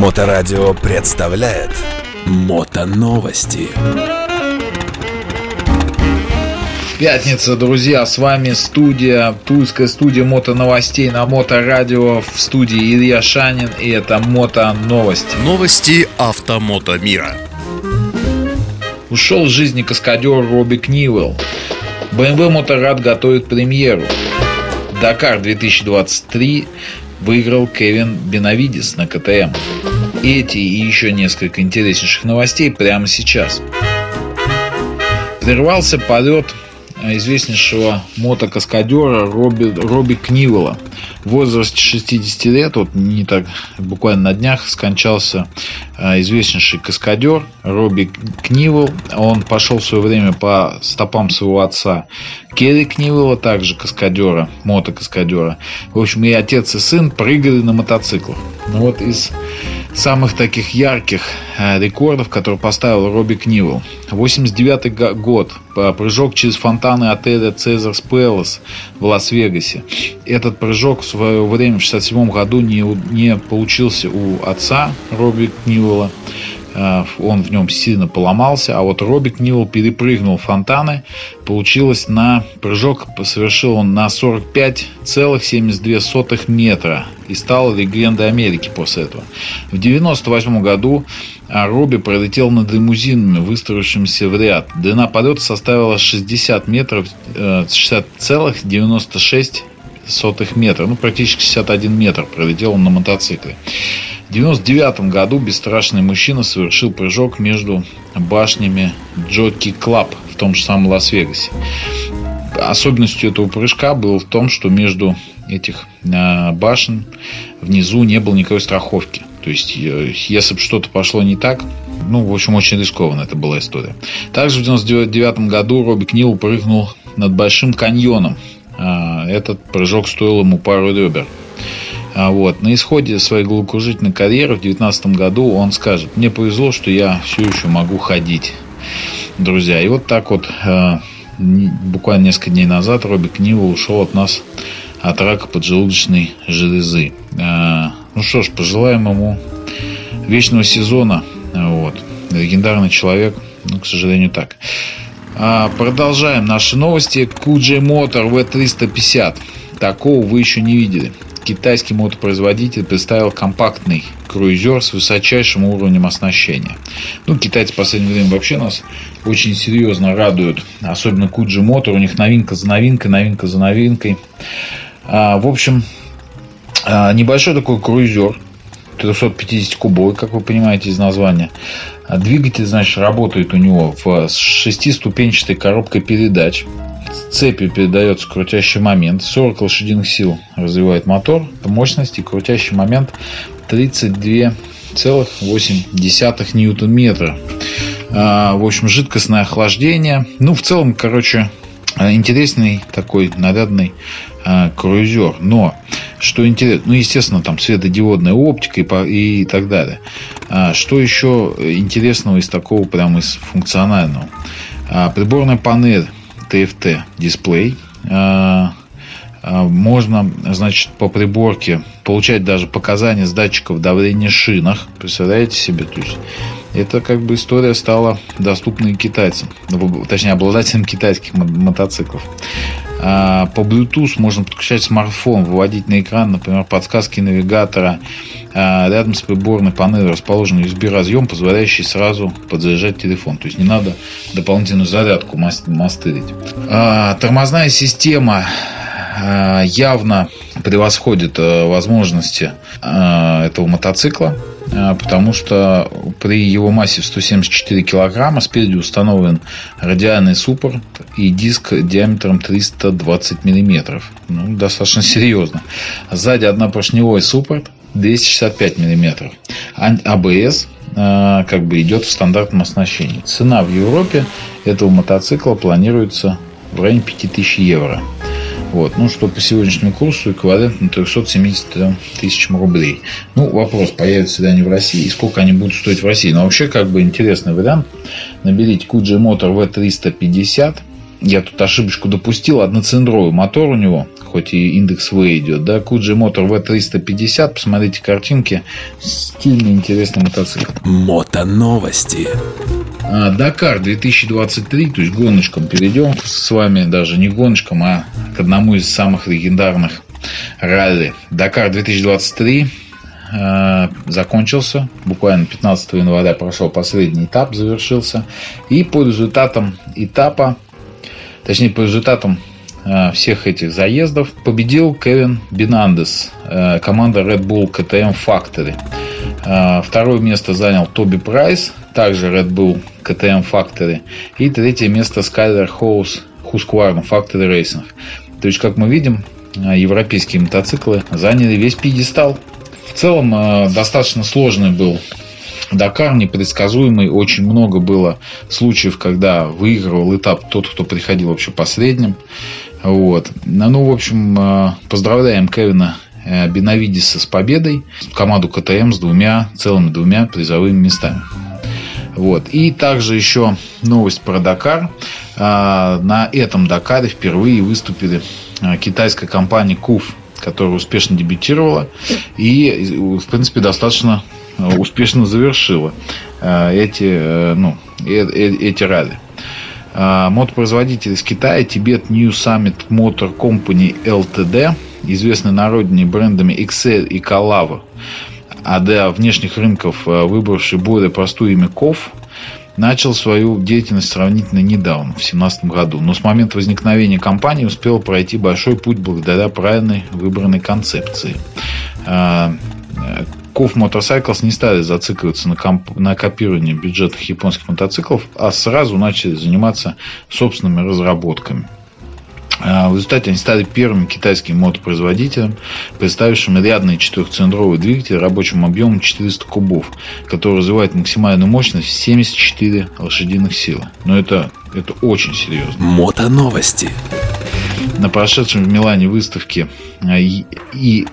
Моторадио представляет Мотоновости. Пятница, друзья, с вами студия, тульская студия мото новостей на Моторадио в студии Илья Шанин и это Мото Новости. Новости автомото мира. Ушел из жизни каскадер Робби Книвелл. BMW Моторад готовит премьеру. Дакар 2023 выиграл Кевин Бенавидис на КТМ. Эти и еще несколько интереснейших новостей прямо сейчас. Прервался полет известнейшего мотокаскадера Робби, Робби Книвела. В возрасте 60 лет, вот не так, буквально на днях, скончался а, известнейший каскадер Робби Книвел. Он пошел в свое время по стопам своего отца Керри Книвела, также каскадера, мотокаскадера. В общем, и отец, и сын прыгали на мотоциклах. Ну вот из самых таких ярких э, рекордов, который поставил Робби Книвел. 89 год. Прыжок через фонтаны отеля Цезарс Пэлас в Лас-Вегасе. Этот прыжок в свое время, в 67 году, не, не получился у отца Робби Книвела. Э, он в нем сильно поломался, а вот Робик Нил перепрыгнул фонтаны. Получилось на прыжок, совершил он на 45,72 метра и стал легендой Америки после этого. В 98 году э, Робби пролетел над лимузинами, выстроившимися в ряд. Длина полета составила 60 метров, 60,96 э, метра, ну практически 61 метр пролетел он на мотоцикле. В 1999 году бесстрашный мужчина совершил прыжок между башнями Jockey Club в том же самом Лас-Вегасе. Особенностью этого прыжка было в том, что между этих э, башен внизу не было никакой страховки. То есть, э, если бы что-то пошло не так, ну, в общем, очень рискованно это была история. Также в 1999 году Робби Книвел прыгнул над Большим каньоном. Э, этот прыжок стоил ему пару ребер. А вот. На исходе своей головокружительной карьеры в 2019 году он скажет, мне повезло, что я все еще могу ходить, друзья. И вот так вот буквально несколько дней назад Робби Книва ушел от нас от рака поджелудочной железы. Э, ну что ж, пожелаем ему вечного сезона. Вот. Легендарный человек, ну, к сожалению, так. А, продолжаем наши новости. QJ Motor V350. Такого вы еще не видели китайский мотопроизводитель представил компактный круизер с высочайшим уровнем оснащения. Ну, китайцы в последнее время вообще нас очень серьезно радуют. Особенно Куджи Мотор. У них новинка за новинкой, новинка за новинкой. А, в общем, а, небольшой такой круизер. 350-кубовый, как вы понимаете из названия. А двигатель, значит, работает у него в шестиступенчатой коробкой передач цепью передается крутящий момент. 40 лошадиных сил развивает мотор. Мощность и крутящий момент 32,8 ньютон-метра. В общем, жидкостное охлаждение. Ну, в целом, короче, интересный такой нарядный а, круизер. Но, что интересно, ну, естественно, там светодиодная оптика и, и так далее. А, что еще интересного из такого, прямо из функционального? А, приборная панель TFT дисплей. А, а, можно, значит, по приборке получать даже показания с датчиков давления шинах. Представляете себе? То есть это как бы история стала доступной китайцам, точнее обладателям китайских мотоциклов. А, по Bluetooth можно подключать смартфон, выводить на экран, например, подсказки навигатора. Рядом с приборной панелью расположен USB-разъем, позволяющий сразу подзаряжать телефон. То есть не надо дополнительную зарядку мастырить. Тормозная система явно превосходит э, возможности э, этого мотоцикла, э, потому что при его массе в 174 килограмма спереди установлен радиальный суппорт и диск диаметром 320 миллиметров. Ну, достаточно серьезно. Сзади однопоршневой суппорт 265 миллиметров. АБС как бы идет в стандартном оснащении. Цена в Европе этого мотоцикла планируется в районе 5000 евро. Вот. Ну, что по сегодняшнему курсу эквивалентно 370 тысячам рублей. Ну, вопрос, появятся ли они в России и сколько они будут стоить в России. Но вообще, как бы интересный вариант. Наберите Kuji Motor V350. я тут ошибочку допустил, одноцилиндровый мотор у него, хоть и индекс V идет, да, Куджи Мотор V350, посмотрите картинки, стильный, интересный мотоцикл. Мото новости. А, Дакар 2023, то есть гоночкам перейдем с вами, даже не гоночкам, а одному из самых легендарных ралли. Дакар 2023 э, закончился. Буквально 15 января прошел последний этап, завершился. И по результатам этапа, точнее по результатам э, всех этих заездов победил Кевин Бинандес, э, команда Red Bull KTM Factory. Второе место занял Тоби Прайс, также Red Bull KTM Factory. И третье место Skyler House Husqvarna Factory Racing. То есть, как мы видим, э, европейские мотоциклы заняли весь пьедестал. В целом, э, достаточно сложный был Дакар непредсказуемый. Очень много было случаев, когда выигрывал этап тот, кто приходил вообще последним. Вот. Ну, в общем, поздравляем Кевина Бенавидиса с победой. Команду КТМ с двумя, целыми двумя призовыми местами. Вот. И также еще новость про Дакар. На этом Дакаре впервые выступили китайская компания КУФ, которая успешно дебютировала и, в принципе, достаточно успешно завершила эти, ну, эти ралли. Мотопроизводитель из Китая Tibet New Summit Motor Company Ltd, известный на родине брендами Excel и Calava, а для внешних рынков выбравший более простое имя КОВ, начал свою деятельность сравнительно недавно, в 2017 году. Но с момента возникновения компании успел пройти большой путь благодаря правильной выбранной концепции. Ков Motorcycles не стали зацикливаться на, комп- на копировании бюджетных японских мотоциклов, а сразу начали заниматься собственными разработками. В результате они стали первым китайским мотопроизводителем, представившим рядный четырехцилиндровый двигатель рабочим объемом 400 кубов, который развивает максимальную мощность в 74 лошадиных силы. Но это, это очень серьезно. Мото новости. На прошедшем в Милане выставке EICMA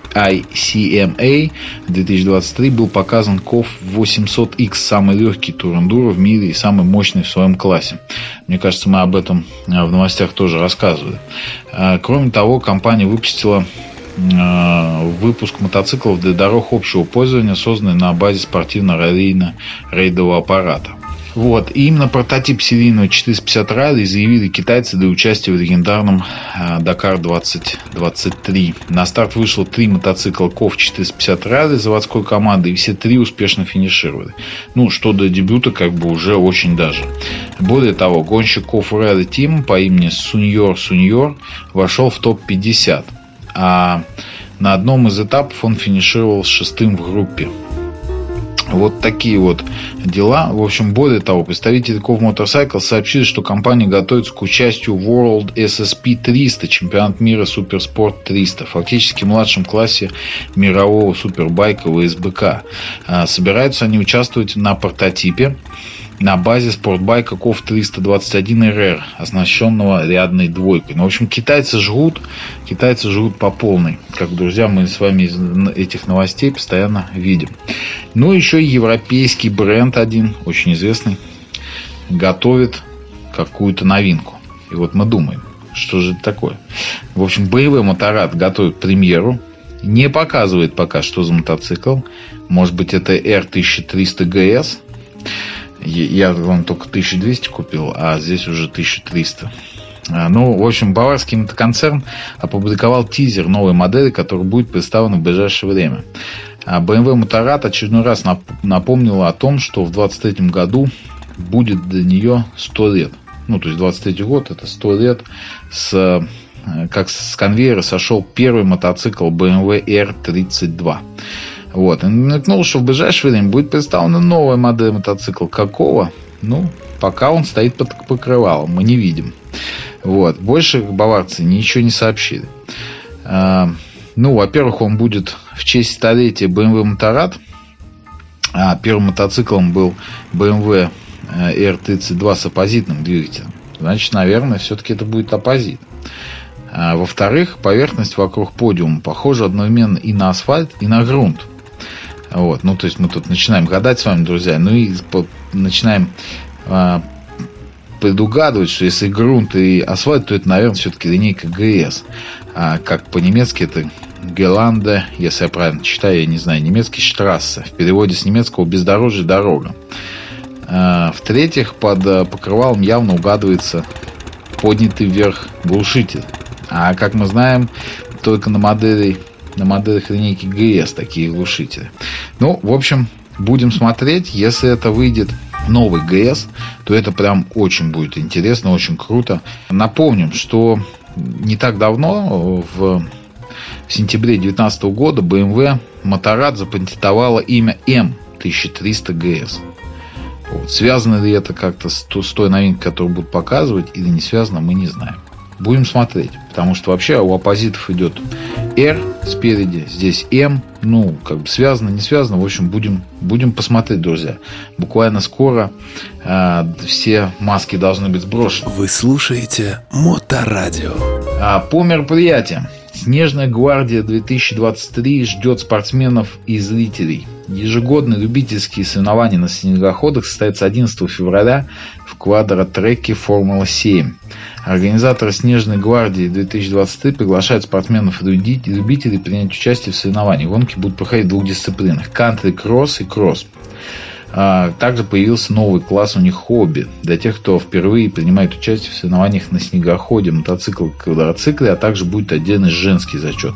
2023 был показан KOF 800X, самый легкий турендуро в мире и самый мощный в своем классе. Мне кажется, мы об этом в новостях тоже рассказывали. Кроме того, компания выпустила выпуск мотоциклов для дорог общего пользования, созданный на базе спортивно-раллийно-рейдового аппарата. Вот. И именно прототип серийного 450 ралли заявили китайцы для участия в легендарном Дакар 2023. На старт вышло три мотоцикла КОВ 450 ралли заводской команды, и все три успешно финишировали. Ну, что до дебюта, как бы уже очень даже. Более того, гонщик КОВ Ралли Тим по имени Суньор Суньор вошел в топ-50. А на одном из этапов он финишировал шестым в группе. Вот такие вот дела. В общем, более того, представители Ков Motorcycle сообщили, что компания готовится к участию World SSP 300, чемпионат мира Суперспорт 300, фактически в младшем классе мирового супербайка ВСБК. Собираются они участвовать на прототипе на базе спортбайка КОВ 321 РР, оснащенного рядной двойкой. Ну, в общем, китайцы жгут, китайцы жгут по полной. Как, друзья, мы с вами из этих новостей постоянно видим. Ну, еще европейский бренд один, очень известный, готовит какую-то новинку. И вот мы думаем, что же это такое. В общем, BMW Моторад готовит премьеру. Не показывает пока, что за мотоцикл. Может быть, это R1300 GS. Я вам только 1200 купил, а здесь уже 1300. Ну, в общем, баварский мотоконцерн опубликовал тизер новой модели, которая будет представлена в ближайшее время. BMW Motorrad очередной раз напомнила о том, что в 2023 году будет для нее 100 лет. Ну, то есть 23 год это 100 лет с как с конвейера сошел первый мотоцикл BMW R32. Вот. И намекнул, что в ближайшее время будет представлена новая модель мотоцикла. Какого? Ну, пока он стоит под покрывалом, мы не видим. Вот. Больше баварцы ничего не сообщили. А, ну, во-первых, он будет в честь столетия BMW Моторад. А первым мотоциклом был BMW R32 с оппозитным двигателем. Значит, наверное, все-таки это будет оппозит. А, во-вторых, поверхность вокруг подиума похожа одновременно и на асфальт, и на грунт. Вот, ну, то есть мы тут начинаем гадать с вами, друзья, ну и начинаем э, предугадывать, что если грунт и асфальт, то это, наверное, все-таки линейка ГС. А как по-немецки это Геланда, если я правильно читаю, я не знаю, немецкий штрассе. В переводе с немецкого бездорожье дорога. А, в-третьих, под э, покрывалом явно угадывается поднятый вверх глушитель. А как мы знаем, только на модели на моделях линейки GS такие глушители. Ну, в общем, будем смотреть. Если это выйдет новый GS, то это прям очень будет интересно, очень круто. Напомним, что не так давно, в сентябре 2019 года, BMW Motorrad запатентовала имя M1300GS. Вот. Связано ли это как-то с той новинкой, которую будут показывать, или не связано, мы не знаем. Будем смотреть. Потому что вообще у оппозитов идет R спереди, здесь M. Ну, как бы связано, не связано. В общем, будем, будем посмотреть, друзья. Буквально скоро э, все маски должны быть сброшены. Вы слушаете Моторадио. А, по мероприятиям. Снежная гвардия 2023 ждет спортсменов и зрителей. Ежегодные любительские соревнования на снегоходах состоятся 11 февраля в квадротреке Формула-7. Организаторы Снежной гвардии 2023 приглашают спортсменов и любителей принять участие в соревнованиях. Гонки будут проходить в двух дисциплинах – кантри-кросс и кросс. А, также появился новый класс у них хобби для тех, кто впервые принимает участие в соревнованиях на снегоходе, мотоцикл, квадроцикле, а также будет отдельный женский зачет.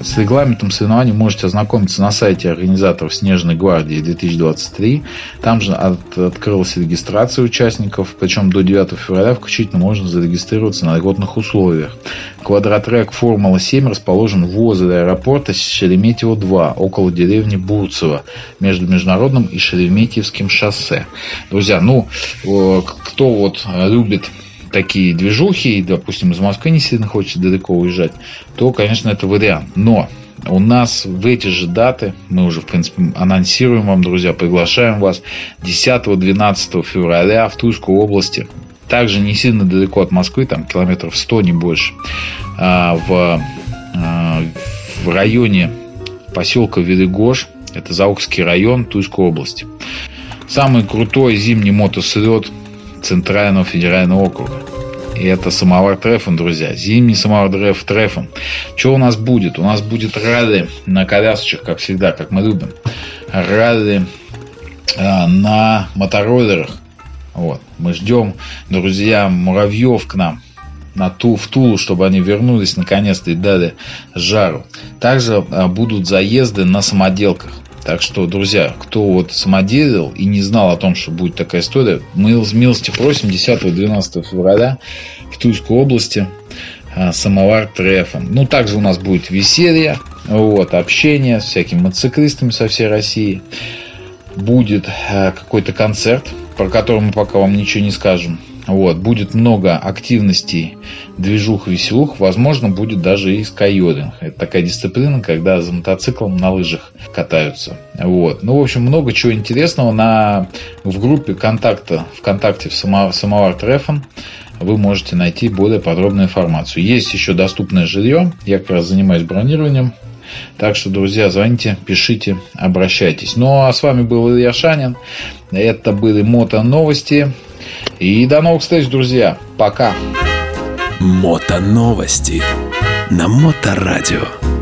С регламентом соревнований можете ознакомиться на сайте организаторов Снежной гвардии 2023. Там же от, открылась регистрация участников, причем до 9 февраля включительно можно зарегистрироваться на льготных условиях. Квадротрек Формула-7 расположен возле аэропорта Шереметьево-2, около деревни Бурцево, между Международным и Шереметьевским шоссе. Друзья, ну, кто вот любит такие движухи, и, допустим, из Москвы не сильно хочет далеко уезжать, то, конечно, это вариант. Но у нас в эти же даты, мы уже, в принципе, анонсируем вам, друзья, приглашаем вас 10-12 февраля в Тульской области. Также не сильно далеко от Москвы, там километров 100, не больше, а, в, а, в районе поселка Велигош, это Заукский район Тульской области. Самый крутой зимний мотосред Центрального федерального округа. И это самовар Трефон, друзья. Зимний самовар Треф, Трефон. Что у нас будет? У нас будет ралли на колясочках, как всегда, как мы любим. Ралли а, на мотороллерах. Вот. Мы ждем, друзья, муравьев к нам на ту, в Тулу, чтобы они вернулись наконец-то и дали жару. Также а, будут заезды на самоделках. Так что, друзья, кто вот самоделил и не знал о том, что будет такая история, мы с милости просим 10-12 февраля в Тульской области а, самовар трефом. Ну, также у нас будет веселье, вот, общение с всякими мотоциклистами со всей России. Будет а, какой-то концерт, про который мы пока вам ничего не скажем. Вот, будет много активностей, движух, веселух, возможно, будет даже и скайодинг. Это такая дисциплина, когда за мотоциклом на лыжах катаются. Вот. Ну, в общем, много чего интересного на, в группе контакта ВКонтакте в Самовар Трефон вы можете найти более подробную информацию. Есть еще доступное жилье. Я как раз занимаюсь бронированием. Так что, друзья, звоните, пишите, обращайтесь. Ну, а с вами был Илья Шанин. Это были Мото Новости. И до новых встреч, друзья. Пока. Мото новости на Моторадио.